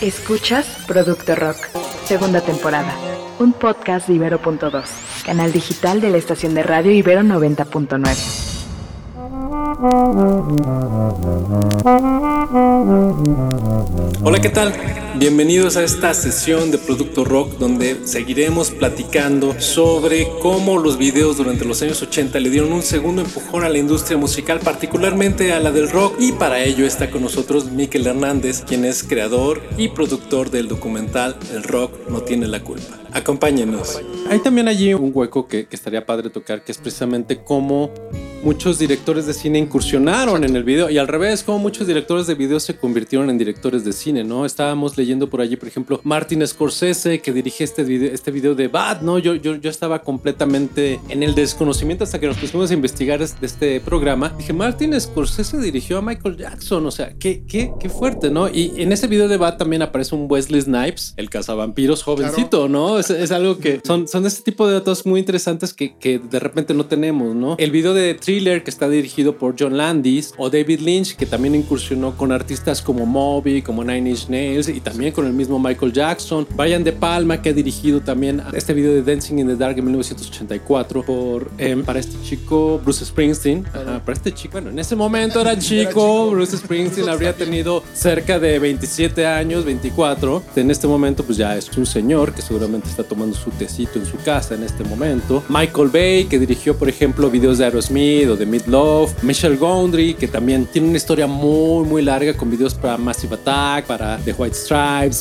Escuchas Producto Rock, segunda temporada, un podcast de Ibero.2, canal digital de la estación de radio Ibero 90.9. Hola, ¿qué tal? Bienvenidos a esta sesión de Producto Rock donde seguiremos platicando sobre cómo los videos durante los años 80 le dieron un segundo empujón a la industria musical, particularmente a la del rock. Y para ello está con nosotros Miquel Hernández, quien es creador y productor del documental El rock no tiene la culpa. Acompáñenos. Hay también allí un hueco que, que estaría padre tocar, que es precisamente cómo muchos directores de cine incursionaron en el video y al revés, como muchos directores de video se convirtieron en directores de cine, ¿no? Estábamos leyendo por allí, por ejemplo, Martin Scorsese, que dirige este video, este video de Bad, ¿no? Yo, yo, yo estaba completamente en el desconocimiento hasta que nos pusimos a investigar este, este programa. Dije, Martin Scorsese dirigió a Michael Jackson, o sea, qué, qué, qué fuerte, ¿no? Y en ese video de Bad también aparece un Wesley Snipes, el cazavampiros jovencito, ¿no? Es, es, algo que son, son este tipo de datos muy interesantes que, que de repente no tenemos, ¿no? El video de Thriller que está dirigido por John Landis o David Lynch que también incursionó con artistas como Moby, como Nine Inch Nails y también con el mismo Michael Jackson. Brian De Palma que ha dirigido también este video de Dancing in the Dark en 1984 por eh, para este chico Bruce Springsteen. Ajá, para este chico, bueno, en ese momento era chico, Bruce Springsteen habría tenido cerca de 27 años, 24. En este momento pues ya es un señor que seguramente está tomando su tecito en su casa en este momento. Michael Bay que dirigió por ejemplo videos de Aerosmith o de Love, Michelle Gondry, que también tiene una historia muy, muy larga con videos para Massive Attack, para The White Stripes,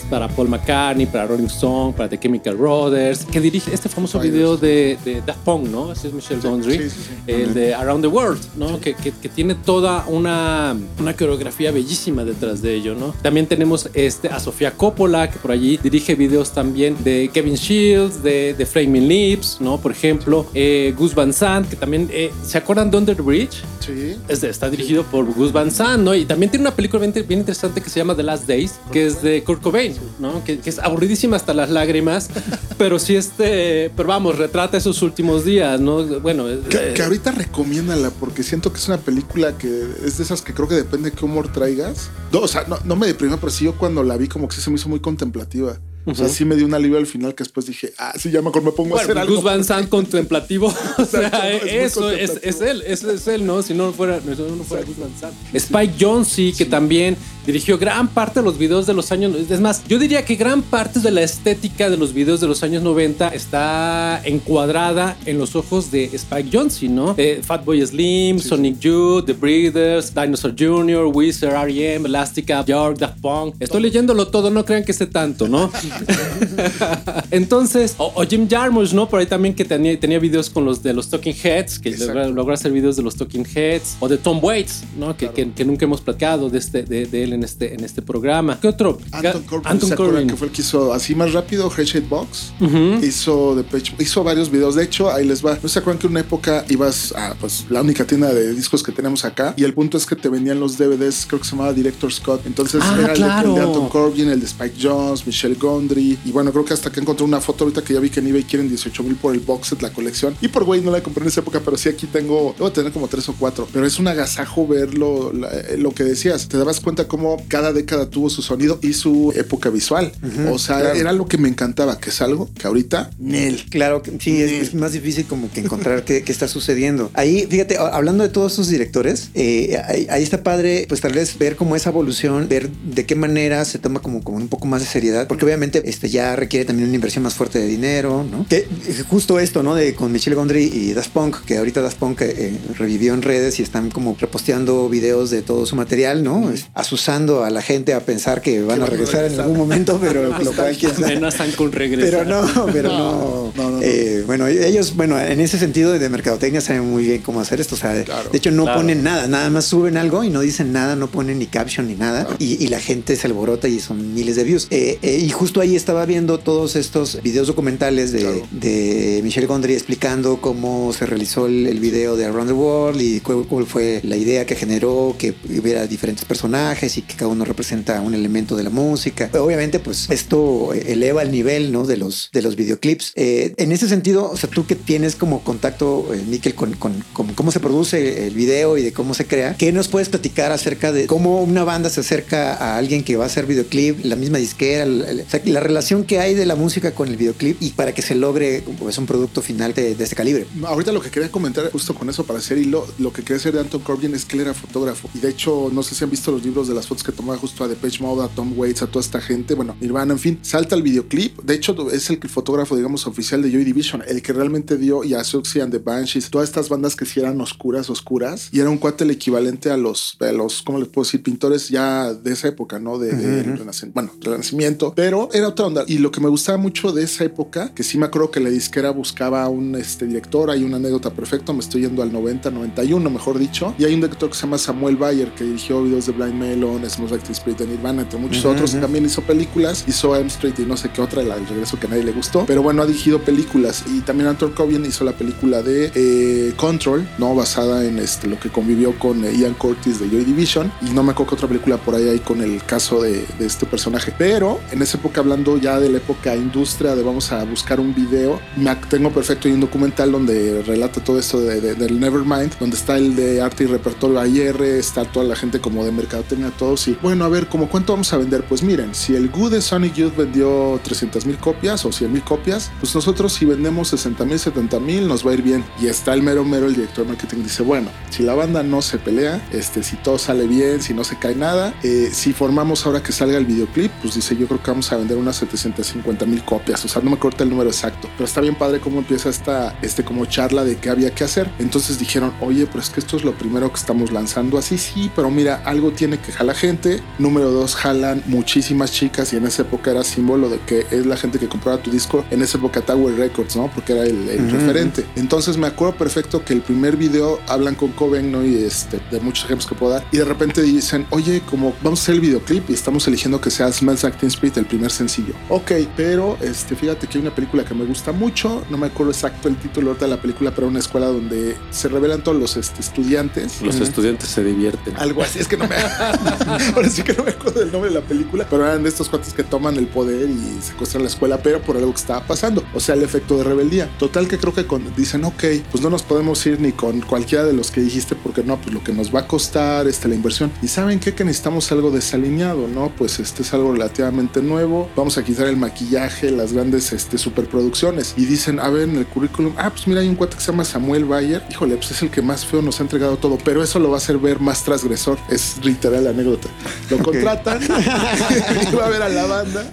para Paul McCartney, para Rolling Stone, para The Chemical Brothers, que dirige este famoso video de, de Daft Punk, ¿no? Ese es Michelle Gondry, sí, sí, sí. el de Around the World, ¿no? Que, que, que, tiene toda una, una coreografía bellísima detrás de ello, ¿no? También tenemos este, a Sofía Coppola, que por allí dirige videos también de Kevin Shields, de, de Flaming Lips, ¿no? Por ejemplo, eh, Gus Van Sant, que también, eh, ¿se acuerdan de Under Bridge. Sí. Es de, está dirigido por Gus Van Sant, ¿no? Y también tiene una película bien, bien, interesante que se llama The Last Days, que es de Kurt Cobain, ¿no? Que, que es aburridísima hasta las lágrimas, pero sí este, pero vamos, retrata esos últimos días, ¿no? Bueno. Que, eh, que ahorita recomiéndala porque siento que es una película que es de esas que creo que depende de qué humor traigas. No, o sea, no, no me deprimió, pero sí yo cuando la vi como que se me hizo muy contemplativa. O sea, sí me dio un alivio al final que después dije, ah, sí, ya mejor me pongo bueno, a hacer Gus algo. Gus Van Sant contemplativo. o sea, es muy eso es, es, él, eso es él, ¿no? Si no fuera, no, no fuera Gus Van Sant. Spike Jonze, que también dirigió gran parte de los videos de los años. Es más, yo diría que gran parte de la estética de los videos de los años 90 está encuadrada en los ojos de Spike Jonze, ¿no? Eh, Fatboy Slim, Sí, Sonic Youth, The Breeders, Dinosaur Jr., Weezer, R.E.M., Elastica, York, Daft Punk. Estoy leyéndolo todo, no crean que sé tanto, ¿no? Entonces, o, o, Jim Jarmusch, ¿no? Por ahí también que tenía, tenía videos con los de los Talking Heads, que logró, logró, hacer videos de los Talking Heads, o de Tom Waits, ¿no? Que, claro. que, que nunca hemos platicado de, este, de, de, él en este, en este programa. ¿Qué otro? Anton Corbin, Anton ¿se Corbin. que fue el que hizo así más rápido, Headshade Box. Uh -huh. Hizo, de hizo varios videos. De hecho, ahí les va. ¿No se acuerdan que en una época ibas a pues, la única tienda de discos que tenemos acá? Y el punto es que te venían los DVDs, creo que se llamaba Director Scott. Entonces ah, era claro. el, de, Anton Corbin, el de Spike Jones, Michelle Y bueno, creo que hasta que encontré una foto ahorita que ya vi que en eBay quieren 18 mil por el box set, la colección. Y por güey no la compré en esa época, pero sí aquí tengo, debo tener como tres o cuatro. Pero es un agasajo ver lo, la, lo que decías. Te dabas cuenta cómo cada década tuvo su sonido y su época visual. Uh -huh, o sea, claro. era lo que me encantaba, que es algo que ahorita, Nel. Claro, sí, es, es, más difícil como que encontrar qué, qué, está sucediendo. Ahí, fíjate, hablando de todos esos directores, eh, ahí, ahí, está padre, pues tal vez ver cómo esa evolución, ver de qué manera se toma como, como un poco más de seriedad, porque obviamente este ya requiere también una inversión más fuerte de dinero, ¿no? Que justo esto, ¿no? De con Michelle Gondry y Daft Punk, que ahorita Daft Punk eh, revivió en redes y están como reposteando videos de todo su material, ¿no? Asusando a la gente a pensar que van a regresar en algún momento, pero lo cual quién sabe. Amenazan con regresar. Pero no, pero no. no, no, no eh, bueno, ellos, bueno, en ese sentido de mercadotecnia saben muy bien cómo hacer esto. O sea, claro, de hecho no claro. ponen nada, nada más suben algo y no dicen nada, no ponen ni caption ni nada. Claro. Y, y, la gente se alborota y son miles de views. Eh, eh, y justo ahí estaba viendo todos estos videos documentales de, Claro. de Michelle Gondry explicando cómo se realizó el, el video de Around the World y cuál, cuál fue la idea que generó que hubiera diferentes personajes y que cada uno representa un elemento de la música. Obviamente, pues esto eleva el nivel ¿no? de, los, de los videoclips. Eh, en ese sentido, o sea, tú que tienes como contacto, eh, Nickel, con, con- con cómo se produce el video y de cómo se crea, ¿qué nos puedes platicar acerca de cómo una banda se acerca a alguien que va a hacer videoclip, la misma disquera, el- el- o sea, la relación que hay de la música con el videoclip y para que se logre pues, un producto final de, de este calibre? Ahorita lo que quería comentar justo con eso para hacer hilo, lo que quería hacer de Anton Corbijn es que él era fotógrafo. Y de hecho, no sé si han visto los libros de las fotos que tomaba justo a Depeche Mode, a Tom Waits, a toda esta gente. Bueno, Nirvana, en fin, salta el videoclip. De hecho, es el fotógrafo, digamos, oficial de Joy Division, el que realmente dio y a Suxy and the Banshees, todas estas bandas que sí eran oscuras, oscuras. Y era un cuate el equivalente a los, a los ¿cómo les puedo decir? Pintores ya de esa época, ¿no? De, de renacimiento, bueno, renacimiento. Pero era otra onda. Y lo que me gustaba mucho de esa época, que sí me acuerdo que la disquera buscaba a un este, director, hay una anécdota perfecta, me estoy yendo al 90, 91, mejor dicho. Y hay un director que se llama Samuel Bayer, que dirigió videos de Blind Melon, Smells Like Spirit de Nirvana, entre muchos otros. También hizo películas, hizo Elm Street y no sé qué otra, la del regreso que a nadie le gustó. Pero bueno, ha dirigido películas. Y también Anton Corbijn hizo la película de eh, Control, ¿no? Basada en este, lo que convivió con eh, Ian Curtis de Joy Division. Y no me acuerdo qué otra película por ahí hay con el caso de, de este personaje. Pero en esa época, hablando ya de la época industria, de vamos a buscar un video, me tengo perfecto y un documental donde relata todo esto de, de- del Nevermind, donde está el de arte y repertorio AIR, está toda la gente como de mercadotecnia, todos. Y bueno, a ver, como cuánto vamos a vender? Pues miren, si el Good de Sonic Youth vendió 300 mil copias o 100 mil copias, pues nosotros si vendemos 60 mil, 70 mil, nos va a ir bien. Y está el mero mero, el director de marketing, dice, bueno, si la banda no se pelea, este, si todo sale bien, si no se cae nada, eh, si formamos ahora que salga el videoclip, pues dice, yo creo que vamos a vender unas 750 mil copias. O sea, no me acuerdo el número exacto, pero está bien padre cómo empieza esta, este como charla de qué había que hacer. Entonces dijeron, oye, pero es que esto es lo primero que estamos lanzando así, sí, pero mira, algo tiene que jalar gente. Número dos, jalan muchísimas chicas y en esa época era símbolo de que es la gente que compraba tu disco. En esa época Tower Records, ¿no? Porque era el, el Ujú, referente. Entonces me acuerdo perfecto que el primer video hablan con Coven, ¿no? Y este, de muchos ejemplos que puedo dar. Y de repente dicen, oye, como vamos a hacer el videoclip y estamos eligiendo que sea Smells Teen Spirit el primer sencillo. Ok, pero este, fíjate que hay una película que me gusta mucho. No me acuerdo exacto el título de la película, pero una escuela donde se revelan todos los este, estudiantes. Los estudiantes se divierten. Algo así, es que no me. Ahora sí que no me acuerdo del nombre de la película, pero eran de estos cuates que toman el poder y secuestran la escuela, pero por algo que estaba pasando. O sea, el efecto de rebeldía. Total, que creo que con- dicen, ok, pues no nos podemos ir ni con cualquiera de los que dijiste, porque no, pues lo que nos va a costar este, la inversión. Y saben qué? que necesitamos algo desalineado, ¿no? Pues este es algo relativamente nuevo. Vamos a quitar el maquillaje, las grandes este, superproducciones. Y dicen, a ver, en el currículum, ah, pues mira, hay un cuate que se llama Samuel Bayer. Híjole, pues es el que más feo nos ha entregado todo, pero eso lo va a hacer ver más transgresor. Es literal la anécdota. Lo contratan, iba a ver a la banda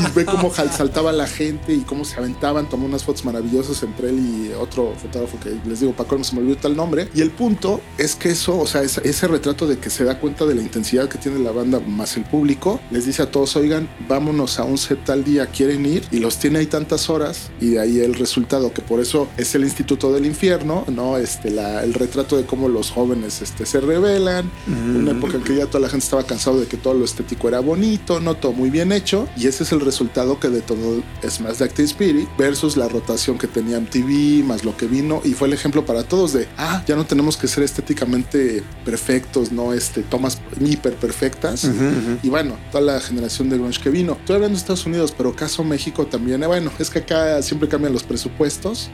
y ve cómo saltaba la gente y cómo se aventaban. Tomó unas fotos maravillosas entre él y otro fotógrafo que les digo, Paco, no se me olvidó tal nombre. Y el punto es que eso, o sea, ese, ese retrato de que se da cuenta de la intensidad que tiene la banda más el público, les dice a todos, oigan, vámonos a un set tal día, quieren ir y los tiene ahí tantas horas y de ahí el resultado, que por eso es el Instituto del Infierno, ¿no? Este, la, el retrato de cómo los jóvenes este, se rebelan, una época en que ya toda la gente estaba cansado de que todo lo estético era bonito, no todo muy bien hecho, y ese es el resultado que detonó Smash Like Teen Spirit versus la rotación que tenía MTV, más lo que vino, y fue el ejemplo para todos de, ah, ya no tenemos que ser estéticamente perfectos, no este, tomas hiper perfectas, y bueno, toda la generación de grunge que vino. Estoy de Estados Unidos, pero caso México también, eh, bueno, es que acá siempre cambian los presupuestos,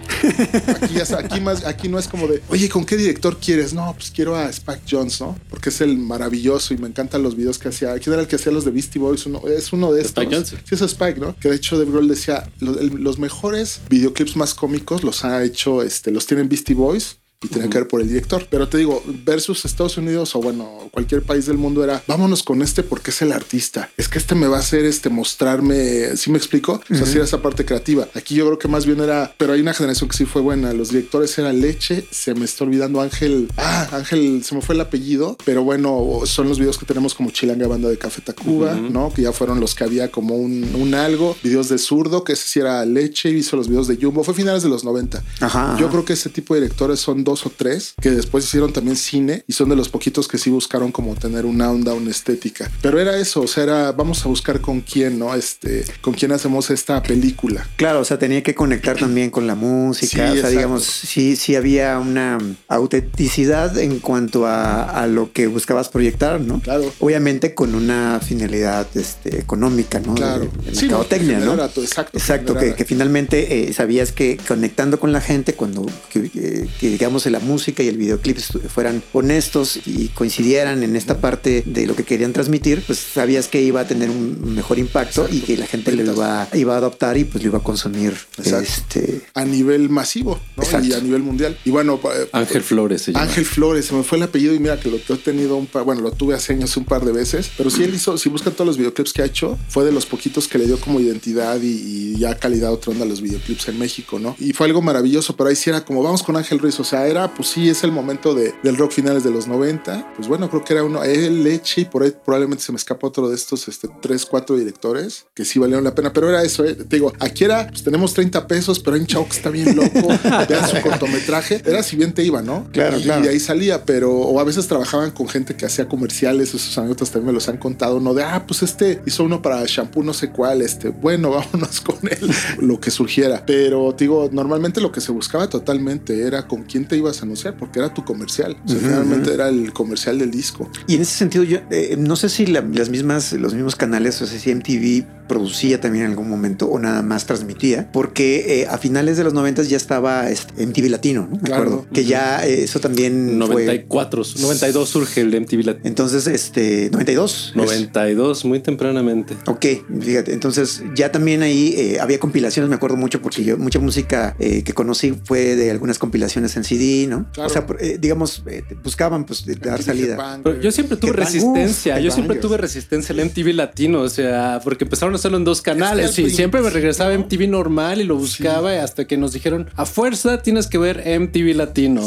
aquí, ya, aquí, más, aquí no es como de, oye, ¿con qué director quieres? No, pues quiero a Spike Jones, ¿no? Porque es el maravilloso y me encantan los videos que hacía. ¿Quién era el que hacía los de Beastie Boys? Uno, es uno de estos. Spike Jonze. Sí, es Spike, ¿no? Que de hecho Dave Grohl decía, lo- el- los mejores videoclips más cómicos los ha hecho, este, los tienen Beastie Boys. Y tenía que ver por el director. Pero te digo, versus Estados Unidos o bueno, cualquier país del mundo era, vámonos con este porque es el artista. Es que este me va a hacer este mostrarme, ¿sí me explico? O sea, sí era esa parte creativa. Aquí yo creo que más bien era, pero hay una generación que sí fue buena. Los directores eran Leche, se me está olvidando Ángel, ah, Ángel, se me fue el apellido, pero bueno, son los videos que tenemos como Chilanga Banda de Café Tacuba, ¿no? Que ya fueron los que había como un, un algo, videos de zurdo, que ese sí era Leche, hizo los videos de Jumbo, fue finales de los 90. Ajá, Yo ajá. creo que ese tipo de directores son dos o tres que después hicieron también cine y son de los poquitos que sí buscaron como tener una onda, una estética. Pero era eso, o sea, era vamos a buscar con quién, ¿no? Este, con quién hacemos esta película. Claro, o sea, tenía que conectar también con la música. o sea, digamos, sí, sí había una autenticidad en cuanto a, lo que buscabas proyectar, ¿no? Claro. Obviamente con una finalidad este, económica, ¿no? Claro. De, de mercadotecnia, ¿no? exacto. Exacto, que, finalmente eh, sabías que conectando con la gente, cuando que, digamos la música y el videoclip fueran honestos y coincidieran en esta parte de lo que querían transmitir, pues sabías que iba a tener un mejor impacto y que la gente lo iba, iba a adoptar y pues lo iba a consumir este... a nivel masivo y a nivel mundial. Y bueno, eh, Ángel Flores. Ángel Flores, se me fue el apellido y mira que lo he tenido un par, bueno, lo tuve hace años un par de veces, pero si él hizo, si buscan todos los videoclips que ha hecho, fue de los poquitos que le dio como identidad y, ya calidad otra onda a los videoclips en México, ¿no? Y fue algo maravilloso, pero ahí sí era como vamos con Ángel Ruiz, o sea, era, pues sí, es el momento de, del rock finales de los 90, pues bueno, creo que era uno, él, Leche y por ahí probablemente se me escapa otro de estos, este, tres, cuatro directores que sí valieron la pena, pero era eso, ¿eh? te digo, aquí era, pues tenemos 30 pesos, pero hay un chavo que está bien loco, vean su cortometraje, era si bien te iba, ¿no? Claro, y, claro. Y ahí salía, pero, o a veces trabajaban con gente que hacía comerciales, esos anécdotas también me los han contado, no de, ah, pues este hizo uno para shampoo, no sé cuál, este, bueno, vámonos con él, lo que surgiera, pero digo, normalmente lo que se buscaba totalmente era con quién te ibas a anunciar, porque era tu comercial, o sea, realmente era el comercial del disco. Y en ese sentido, yo eh, no sé si las mismas, los mismos canales, o sea, si MTV producía también en algún momento o nada más transmitía, porque eh, a finales de los 90 ya estaba este, MTV Latino, ¿no? Me acuerdo. Que ya eh, eso también 94, 92 surge el MTV Latino. Entonces, este, 92. 92, muy tempranamente. Ok, fíjate, entonces ya también ahí eh, había compilaciones, me acuerdo mucho, porque yo mucha música que conocí fue de algunas compilaciones en CD, ¿no? O sea, digamos, buscaban pues dar salida. yo siempre tuve resistencia, yo siempre tuve resistencia al MTV Latino, o sea, porque empezaron a hacerlo en dos canales y siempre me regresaba MTV normal y lo buscaba hasta que nos dijeron a fuerza tienes que ver MTV Latino.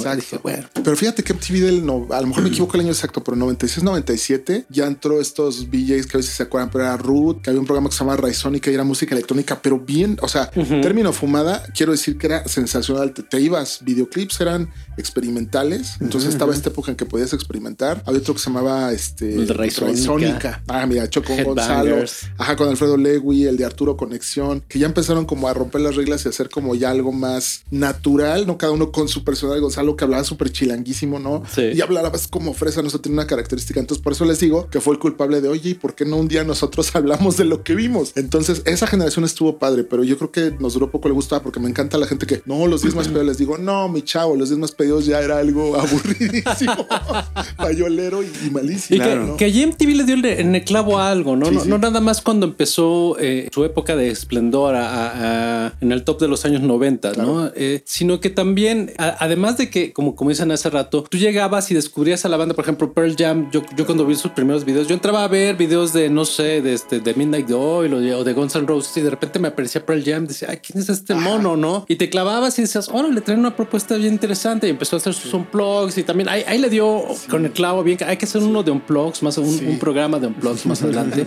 Pero fíjate que MTV del no, a lo mejor me equivoco el año exacto, pero en 96, 97 ya entró estos VJs que a veces se acuerdan, pero era Root, que había un programa que se llamaba Raizónica y era música electrónica, pero bien, o sea, término fumada, quiero decir que era sensacional. Te, ibas, videoclips eran experimentales, entonces estaba esta época en que podías experimentar. Había otro que se llamaba este Raizónica. Ah, mira, hecho con Gonzalo, ajá, con Alfredo Lewy, el de Arturo Conexión, que ya empezaron como a romper las reglas y hacer como ya algo más natural, no cada uno con su personal. Gonzalo que hablaba súper chilanguísimo, ¿no? Sí. Y hablaba como fresa, no sé, tiene una característica. Entonces, por eso les digo que fue el culpable de, oye, ¿y por qué no un día nosotros hablamos de lo que vimos? Entonces, esa generación estuvo padre, pero yo creo que nos duró poco le gustaba porque me encanta la gente que, no, los 10 más pedidos, les digo, no, mi chavo, los 10 más pedidos ya era algo aburridísimo, payolero y, malísimo. Y que, que allí MTV le dio en el clavo a algo, ¿no? no, no, nada más cuando empezó eh, su época de esplendor en el top de los años 90, ¿no? Eh, sino que también, además de que, como, como dicen hace rato, tú llegabas y descubrías a la banda, por ejemplo, Pearl Jam. Yo, yo cuando vi sus primeros videos, yo entraba a ver videos de, no sé, de, este, de Midnight Oil o de, Guns N' Roses y de repente me aparecía Pearl Jam. Decía, ay, ¿quién es este mono, no? Y te clavabas y decías, oh, le traen una propuesta bien interesante y empezó a hacer sus unplugs y también ahí, ahí le dio con el clavo bien. Hay que hacer uno de unplugs, más un, un programa de unplugs más adelante.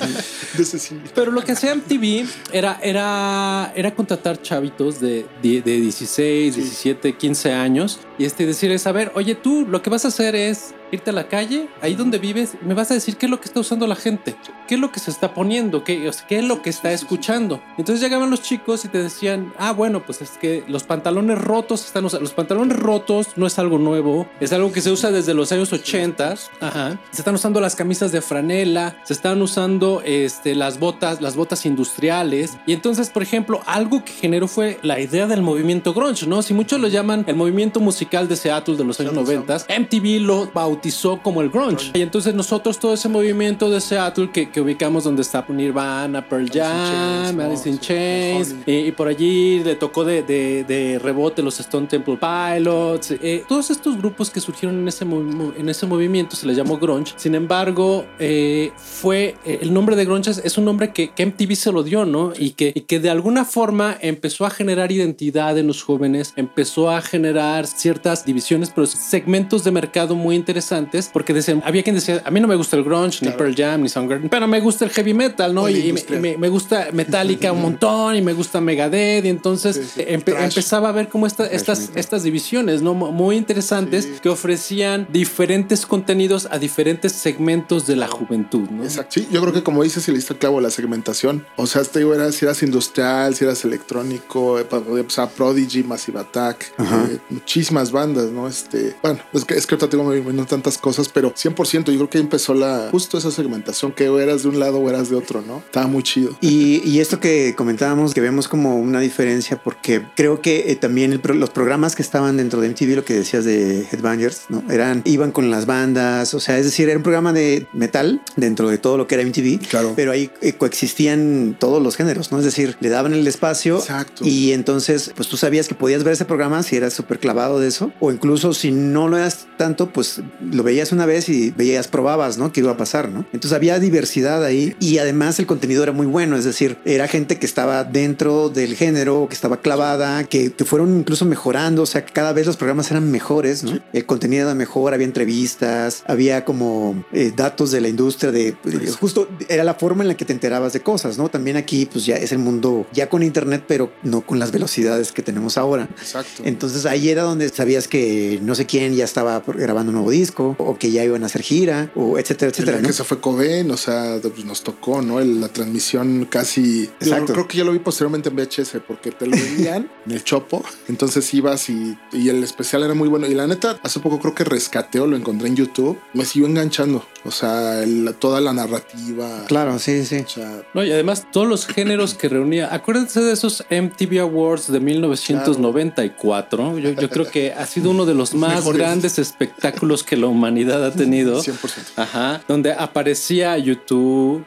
Pero lo que hacía MTV era, era, era contratar chavitos de, de, 16, 17, 15 años y este decirles, a ver, oye, tú lo que vas a hacer es irte a la calle, ahí donde vives, me vas a decir qué es lo que está usando la gente, qué es lo que se está poniendo, qué, qué es lo que está escuchando. Entonces llegaban los chicos y te decían, ah, bueno, pues es que los pantalones rotos están usados. Los pantalones rotos no es algo nuevo, es algo que se usa desde los años 80. Ajá. Se están usando las camisas de franela, se están usando este, las botas, las botas industriales. Y entonces, por ejemplo, algo que generó fue la idea del movimiento grunge, ¿no? Si muchos lo llaman el movimiento musical de Seattle de los años 90, MTV lo bautizó como el grunge. Y entonces nosotros todo ese movimiento de Seattle que, que ubicamos donde está Nirvana, Pearl Jam, Alice in Chains, y, por allí le tocó de, de, de, rebote los Stone Temple Pilots, eh, todos estos grupos que surgieron en ese, en ese movimiento se les llamó grunge. Sin embargo, eh, fue eh, el nombre de grunge es, un nombre que, que, MTV se lo dio, ¿no? Y que, y que de alguna forma empezó a generar identidad en los jóvenes, empezó a generar ciertas divisiones, pero segmentos de mercado muy interesantes porque decían, había quien decía, a mí no me gusta el grunge, ni Pearl Jam, ni Soundgarden, pero bueno, me gusta el heavy metal, ¿no? Y, y me, industrial. me- me gusta Metallica un montón y me gusta Megadeth. Y entonces Sí, sí. empe- Trash. empezaba a ver como esta- estas, estas divisiones, ¿no? Mu- Muy interesantes que ofrecían diferentes contenidos a diferentes segmentos de la juventud, ¿no? Exacto. Sí, yo creo que como dices, si le diste el clavo la segmentación. O sea, este era si eras industrial, si eras electrónico, eh, o sea, Prodigy, Massive Attack, eh, muchísimas bandas, ¿no? Este, bueno, es que, es que ahorita tengo vienen tantas cosas, pero 100% yo creo que empezó la, justo esa segmentación, que o eras de un lado o eras de otro, ¿no? Estaba muy chido. Y, y esto que comentábamos, que vemos como una diferencia, porque creo que eh, también el pro- los programas que estaban dentro de MTV, lo que decías de Headbangers, ¿no? Eran, iban con las bandas, o sea, es decir, era un programa de metal dentro de todo lo que era MTV, Claro. pero ahí eh, coexistían todos los géneros, ¿no? Es decir, le daban el espacio Exacto. y entonces, pues tú sabías que podías ver ese programa si eras súper clavado de eso, o incluso si no lo eras tanto, pues lo veías una vez y veías, probabas, ¿no? ¿Qué iba a pasar, ¿no? Entonces había diversidad ahí y además el contenido era muy bueno, es decir, era gente que estaba dentro del género, que estaba clavada, que, que fueron incluso mejorando, o sea, que cada vez los programas eran mejores, ¿no? El contenido era mejor, había entrevistas, había como eh, datos de la industria de, justo era la forma en la que te enterabas de cosas, ¿no? También aquí, pues ya es el mundo ya con internet, pero no con las velocidades que tenemos ahora. Exacto. Entonces ahí era donde sabías que no sé quién ya estaba grabando un nuevo disco o que ya iban a hacer gira o etcétera, etcétera. que se fue Cobain, o sea, pues, nos tocó, ¿no? El- la transmisión casi. Yo Exacto. creo que yo lo vi posteriormente en VHS porque te lo vendían en el Chopo. Entonces ibas y, y el especial era muy bueno. Y la neta, hace poco creo que rescateo, lo encontré en YouTube. Me siguió enganchando. O sea, el- toda la narrativa. Claro, sí, sí. O sea, No, y además todos los géneros que reunía. Acuérdense de esos MTV Awards de 1994. Yo, yo creo que ha sido uno de los más Mejores. grandes espectáculos que la humanidad ha tenido. 100%. Ajá, donde aparecía YouTube,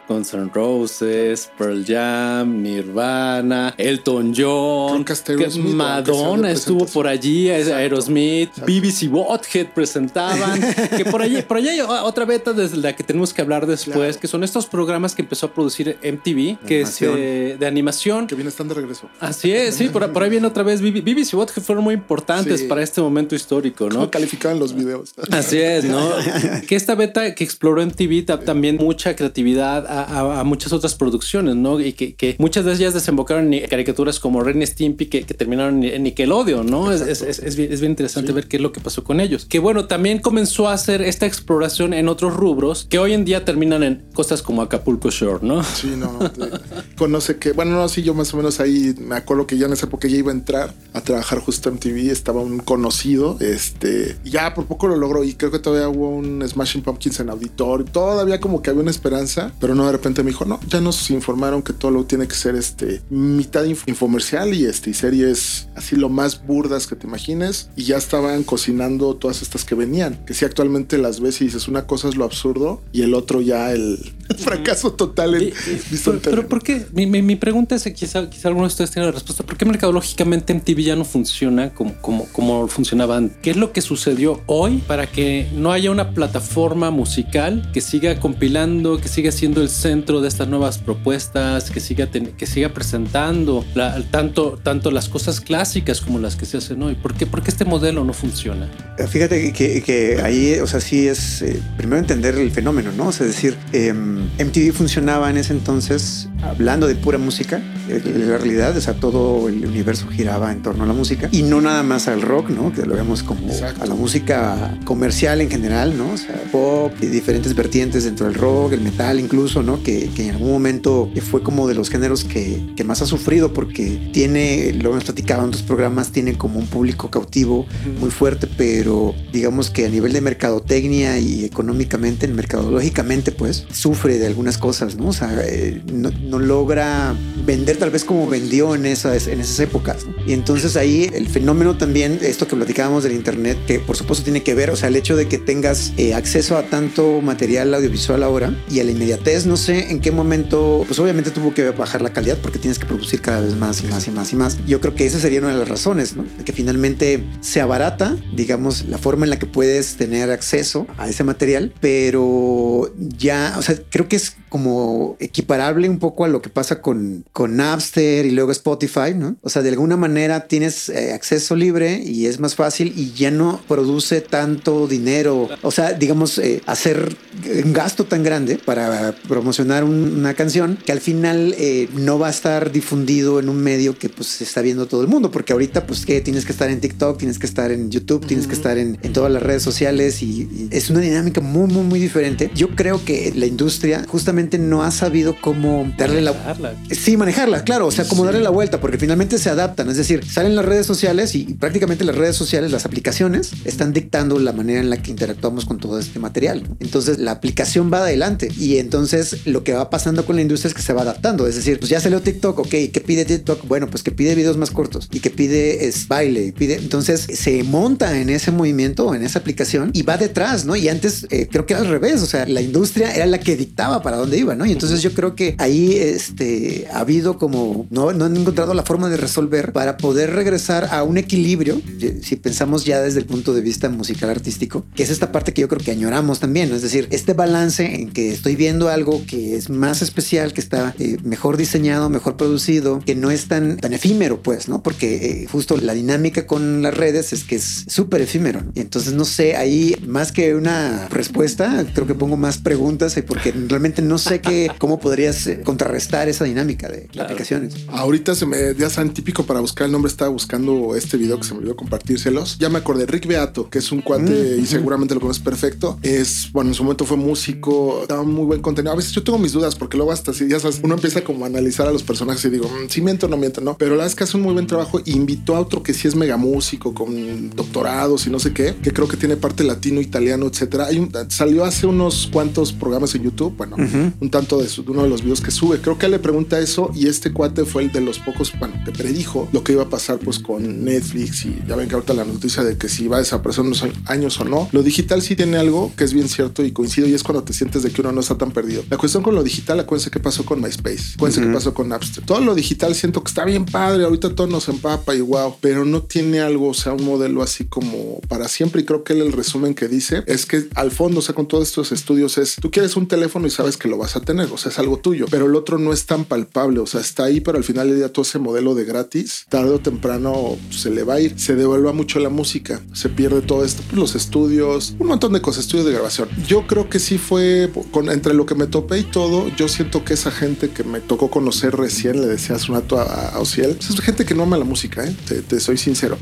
Guns N' Roses, Pearl Jam, Nirvana, Elton John, que Madonna estuvo por allí, Exacto. Aerosmith, BBC Bothead presentaban, que por allí, por allí hay otra beta desde la que tenemos que hablar después, Claro. que son estos programas que empezó a producir MTV, que es eh, de animación. Que viene están de regreso. Así es, sí, por, por ahí viene otra vez BBC BBC Bothead fueron muy importantes Sí. para este momento histórico, ¿Cómo ¿no? calificaban los videos? Así es, ¿no? que esta beta que exploró en TV ta- también mucha creatividad a, a- a muchas otras producciones, ¿no? Y que, que muchas de ellas desembocaron en caricaturas como Ren Stimpy que, que terminaron en Nickelodeon, ¿no? Es, es, es- es bien, es bien interesante ver qué es lo que pasó con ellos. Que bueno, también comenzó a hacer esta exploración en otros rubros que hoy en día terminan en cosas como Acapulco Shore, ¿no? Sí, no. Conoce que, bueno, no, sí, yo más o menos ahí me acuerdo que ya en esa época ya iba a entrar a trabajar justo en TV, estaba un conocido, este, y ya por poco lo logró y creo que todavía hubo un Smashing Pumpkins en auditor, todavía como que había una esperanza, pero no de repente me dijo, no, ya nos informaron que todo lo tiene que ser este, mitad inf- infomercial y este, y series así lo más burdas que te imagines, y ya estaban cocinando todas estas que venían, que sí actualmente las ves y dices, una cosa es lo absurdo y el otro ya el fracaso total en Y- y- visto pero, pero. ¿por qué? Mi, mi- mi pregunta es, quizá, quizá alguno de ustedes tiene la respuesta, ¿por qué mercadológicamente MTV ya no funciona como, como, como funcionaba antes? ¿Qué es lo que sucedió hoy para que no haya una plataforma musical que siga compilando, que siga siendo el centro de estas nuevas propuestas, que siga, ten- que siga presentando la- tanto, tanto las cosas clásicas como las que se hacen hoy? ¿Por qué, por qué este modelo no funciona? Fíjate que, que ahí, o sea, sí es eh, primero entender el fenómeno, ¿no? O sea, es decir, em, MTV funcionaba en ese entonces hablando de pura música, eh, en la realidad, o sea, todo el universo giraba en torno a la música y no nada más al rock, ¿no? Que lo vemos como Exacto. a la música comercial en general, ¿no? O sea, pop y diferentes vertientes dentro del rock, el metal incluso, ¿no? Que, que en algún momento fue como de los géneros que, que más ha sufrido porque tiene, lo hemos platicado en otros programas, tiene como un público cautivo muy fuerte, pero digamos que a nivel de mercadotecnia y económicamente, mercadológicamente, pues sufre de algunas cosas, ¿no? O sea, eh, no, no logra vender tal vez como vendió en esas, en esas épocas. ¿no? Y entonces ahí el fenómeno también, esto que platicábamos del Internet, que por supuesto tiene que ver, o sea, el hecho de que tengas eh, acceso a tanto material audiovisual ahora y la inmediatez, no sé en qué momento, pues obviamente tuvo que bajar la calidad porque tienes que producir cada vez más y más y más y más. Yo creo que esa sería una de las razones, ¿no? De que finalmente se abarata, digamos, la forma en la que puedes tener acceso a ese material, pero ya, o sea, creo que es como equiparable un poco a lo que pasa con, con Napster y luego Spotify, ¿no? O sea, de alguna manera tienes eh, acceso libre y es más fácil y ya no produce tanto dinero. O sea, digamos, eh, hacer un gasto tan grande para para promocionar una canción que al final eh, no va a estar difundido en un medio que pues está viendo todo el mundo, porque ahorita pues que tienes que estar en TikTok, tienes que estar en YouTube, tienes que estar en, todas las redes sociales y, es una dinámica muy, muy, muy diferente. Yo creo que la industria justamente no ha sabido cómo darle la... Sí, manejarla, claro, o sea, cómo darle la vuelta, porque finalmente se adaptan, es decir, salen las redes sociales y prácticamente las redes sociales, las aplicaciones, están dictando la manera en la que interactuamos con todo este material. Entonces la aplicación va adelante y entonces lo que va pasando con la industria es que se va adaptando. Es decir, pues ya salió TikTok, ok, ¿qué pide TikTok? Bueno, pues que pide videos más cortos y que pide es baile, pide. Entonces se monta en ese movimiento, en esa aplicación y va detrás, ¿no? Y antes eh, creo que era al revés, o sea, la industria era la que dictaba para dónde iba, ¿no? Y entonces yo creo que ahí este, ha habido como, no, no han encontrado la forma de resolver para poder regresar a un equilibrio, si pensamos ya desde el punto de vista musical artístico, que es esta parte que yo creo que añoramos también, es decir, este balance en que estoy viendo algo que es más especial, que está eh, mejor diseñado, mejor producido, que no es tan, tan efímero, pues, ¿no? Porque eh, justo la dinámica con las redes es que es súper efímero. Y entonces, no sé, ahí más que una respuesta, creo que pongo más preguntas eh, porque realmente no sé qué, cómo podrías contrarrestar esa dinámica de aplicaciones. Ahorita se me, ya saben, típico para buscar el nombre, estaba buscando este video que se me olvidó compartírselos. Ya me acordé, Rick Beato, que es un cuate y seguramente lo conoces perfecto. Es, bueno, en su momento fue músico, daba muy buen contenido. A veces yo tengo mis dudas porque luego hasta si ya sabes, uno empieza como a analizar a los personajes y digo, mm, si miento o no miento, no. Pero la verdad es que hace un muy buen trabajo. Invitó a otro que sí es mega músico con doctorados y no sé qué, que creo que tiene parte latino, italiano, etcétera. salió hace unos cuantos programas en YouTube. Bueno, un tanto de, uno de los videos que sube. Creo que él le pregunta eso y este cuate fue el de los pocos, bueno, que predijo lo que iba a pasar pues con Netflix y ya ven que ahorita la noticia de que si va a desaparecer unos años o no. Lo digital sí tiene algo que es bien cierto y coincido y es cuando te sientes de que uno no está tan perdido. La cuestión con lo digital, acuérdense qué pasó con MySpace, acuérdense qué pasó con Napster. Todo lo digital siento que está bien padre, ahorita todo nos empapa y wow, pero no tiene algo, o sea, un modelo así como para siempre y creo que el resumen que dice es que al fondo, o sea, con todos estos estudios es, tú quieres un teléfono y sabes que lo vas a tener, o sea, es algo tuyo, pero el otro no es tan palpable, o sea, está ahí, pero al final del día todo ese modelo de gratis, tarde o temprano se le va a ir, se devuelva mucho la música, se pierde todo esto, pues, los estudios, un montón de cosas, estudios de grabación. Yo creo que sí fue, con, entre lo que me topé y todo, yo siento que esa gente que me tocó conocer recién, le decía hace un rato a, a Ociel, pues, es gente que no ama la música, ¿eh? te, soy sincero.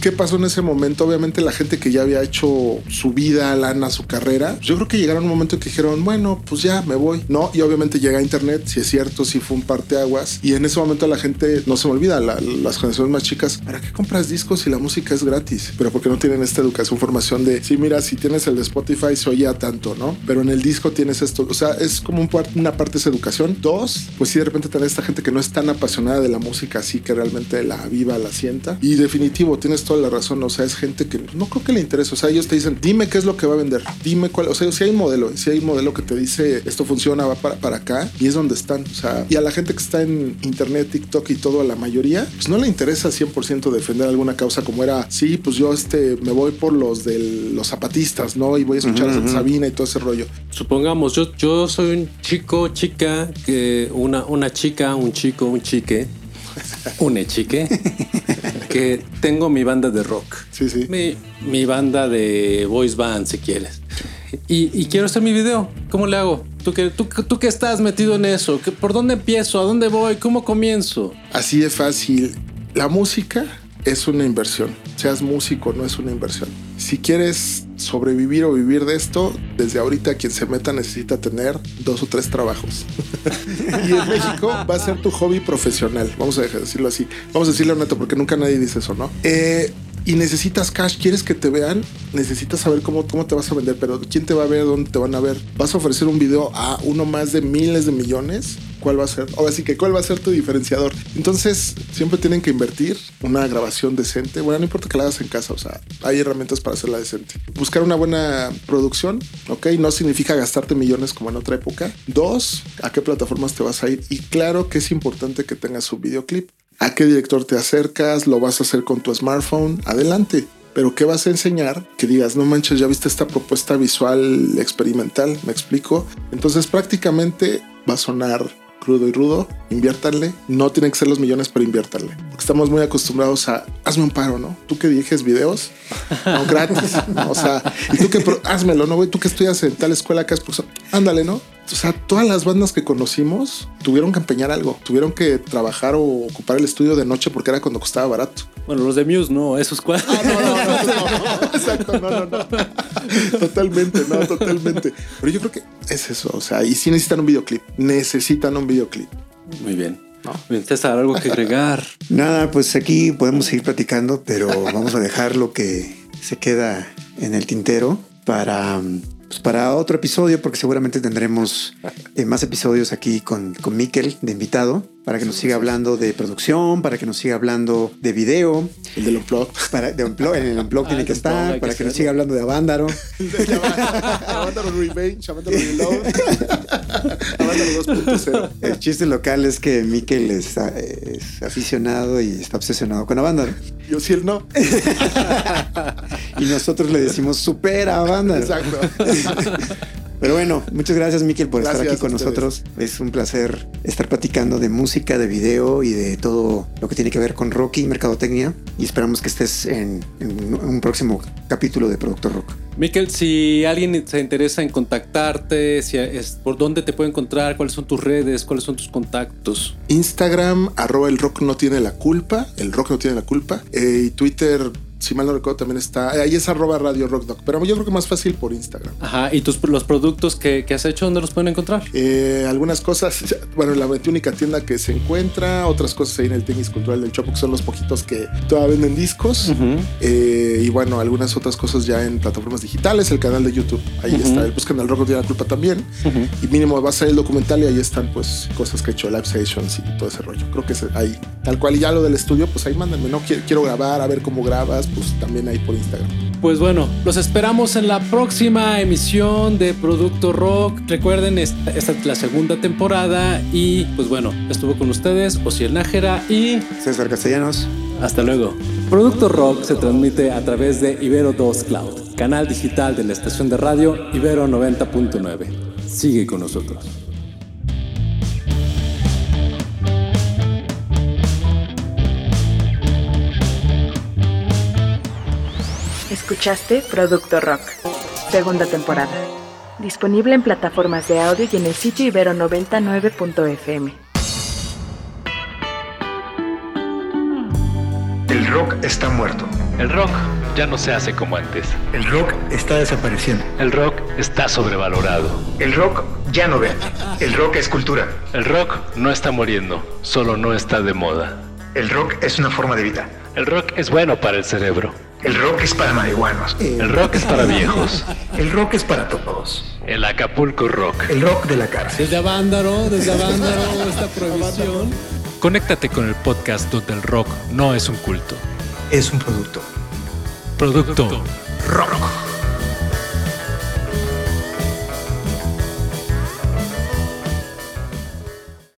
¿Qué pasó en ese momento? Obviamente la gente que ya había hecho su vida, lana, su carrera, yo creo que llegaron un momento que dijeron, bueno, pues ya me voy, ¿no? Y obviamente llega a internet, si es cierto, si fue un parteaguas. Y en ese momento la gente, no se me olvida, las generaciones más chicas, ¿para qué compras discos si la música es gratis? Pero porque no tienen esta educación, formación de, sí, mira, si tienes el de Spotify se oye tanto, ¿no? Pero en el disco tienes esto, o sea, es como un una parte de educación. Dos, pues sí, de repente tener esta gente que no es tan apasionada de la música así que realmente la viva, la sienta. Y definitivo, tienes toda la razón, o sea, es gente que no creo que le interese, o sea, ellos te dicen, dime qué es lo que va a vender, dime cuál, o sea, si hay un modelo, si hay un modelo que te dice, esto funciona, va para, para acá, y es donde están, o sea, y a la gente que está en internet, TikTok y todo, a la mayoría, pues no le interesa 100% defender alguna causa como era, sí, pues yo este, me voy por los de los zapatistas, ¿no? Y voy a escuchar a Sabina y todo ese rollo. Supongamos, yo, yo soy un chico, chica, que una, una chica, un chico, un chique, un chique, que tengo mi banda de rock. Sí, sí. Mi, mi banda de voice band, si quieres. Y, quiero hacer mi video. ¿Cómo le hago? ¿Tú que, tú, tú que estás metido en eso? ¿Por dónde empiezo? ¿A dónde voy? ¿Cómo comienzo? Así de fácil. La música es una inversión. Seas músico, no es una inversión. Si quieres sobrevivir o vivir de esto, desde ahorita quien se meta necesita tener dos o tres trabajos. y en México va a ser tu hobby profesional. Vamos a decirlo así. Vamos a decirlo neto porque nunca nadie dice eso, ¿no? Eh, y necesitas cash, quieres que te vean, necesitas saber cómo, cómo te vas a vender, pero quién te va a ver, dónde te van a ver. Vas a ofrecer un video a uno más de miles de millones. ¿Cuál va a ser? O así que, ¿cuál va a ser tu diferenciador? Entonces, siempre tienen que invertir una grabación decente. Bueno, no importa que la hagas en casa, o sea, hay herramientas para hacerla decente. Buscar una buena producción, ¿ok? No significa gastarte millones como en otra época. Dos, ¿a qué plataformas te vas a ir? Y claro que es importante que tengas un videoclip a qué director te acercas, lo vas a hacer con tu smartphone, adelante. Pero ¿qué vas a enseñar? Que digas, no manches, ya viste esta propuesta visual experimental, me explico. Entonces prácticamente va a sonar crudo y rudo, inviértanle. No tienen que ser los millones, pero inviértanle. Porque estamos muy acostumbrados a, hazme un paro, ¿no? Tú que diriges videos, gratis. O sea, y tú que, házmelo, ¿no? Güey, tú que estudias en tal escuela que profesor, ándale, ¿no? O sea, todas las bandas que conocimos tuvieron que empeñar algo, tuvieron que trabajar o ocupar el estudio de noche porque era cuando costaba barato. Bueno, los de Muse no, esos cuatro. Ah, no, no, no, no, exacto, no, no, no. Totalmente, no, totalmente. Pero yo creo que es eso, o sea, y sí necesitan un videoclip, necesitan un videoclip. Muy bien. Bien, César, algo que agregar. Nada, pues aquí podemos seguir platicando, pero vamos a dejar lo que se queda en el tintero para, pues para otro episodio, porque seguramente tendremos eh, más episodios aquí con, con Miquel de invitado, para que nos siga hablando de producción, para que nos siga hablando de video, El del Unplug. para, de Unplug, en el Unplug Ah, tiene el que estar, que para que nos siga hablando de Avándaro. Avándaro Revenge, Avándaro Reload. Avándaro 2.0. El chiste local es que Miquel es, es aficionado y está obsesionado con Avándaro. Yo sí, él no. Y nosotros le decimos supera Avándaro. Exacto. Pero bueno, muchas gracias, Miquel, por estar aquí con nosotros. Es un placer estar platicando de música, de video y de todo lo que tiene que ver con rock y mercadotecnia. Y esperamos que estés en, en un próximo capítulo de Productor Rock. Miquel, si alguien se interesa en contactarte, si es, por dónde te puede encontrar, cuáles son tus redes, cuáles son tus contactos. Instagram, arroba el rock no tiene la culpa. El rock no tiene la culpa. Eh, y Twitter, si mal no recuerdo, también está. eh, ahí es arroba radio rock doc. Pero yo creo que más fácil por Instagram. Ajá, y tus, los productos que, que has hecho, ¿dónde los pueden encontrar? Eh, algunas cosas, bueno, la única tienda que se encuentra, otras cosas ahí en el tenis cultural del Chopo, que son los poquitos que todavía venden discos. Eh, y bueno, algunas otras cosas ya en plataformas digitales, el canal de YouTube, ahí Ujú. está, el Buscan el Rock tiene la culpa también. Y mínimo va a salir el documental y ahí están pues cosas que he hecho, live sessions y todo ese rollo. Creo que es ahí, tal cual. Y ya lo del estudio, pues ahí mándenme, no quiero, quiero grabar, a ver cómo grabas, pues también ahí por Instagram. Pues bueno, los esperamos en la próxima emisión de Producto Rock. Recuerden, esta, esta es la segunda temporada y pues bueno, estuvo con ustedes Osiel Nájera y César Castellanos. hasta luego. Producto Rock se transmite a través de Ibero 2 Cloud, canal digital de la estación de radio Ibero 90.9. Sigue con nosotros. Escuchaste Producto Rock, segunda temporada. Disponible en plataformas de audio y en el sitio ibero99.fm. El rock está muerto. El rock ya no se hace como antes. El rock está desapareciendo. El rock está sobrevalorado. El rock ya no vende. El rock es cultura. El rock no está muriendo, solo no está de moda. El rock es una forma de vida. El rock es bueno para el cerebro. El rock es para marihuanos. El rock es para viejos. El rock es para todos. El Acapulco Rock. El rock de la cárcel. Desde Avándaro, desde Avándaro, esta prohibición. Conéctate con el podcast donde el rock no es un culto. Es un producto. Producto Rock.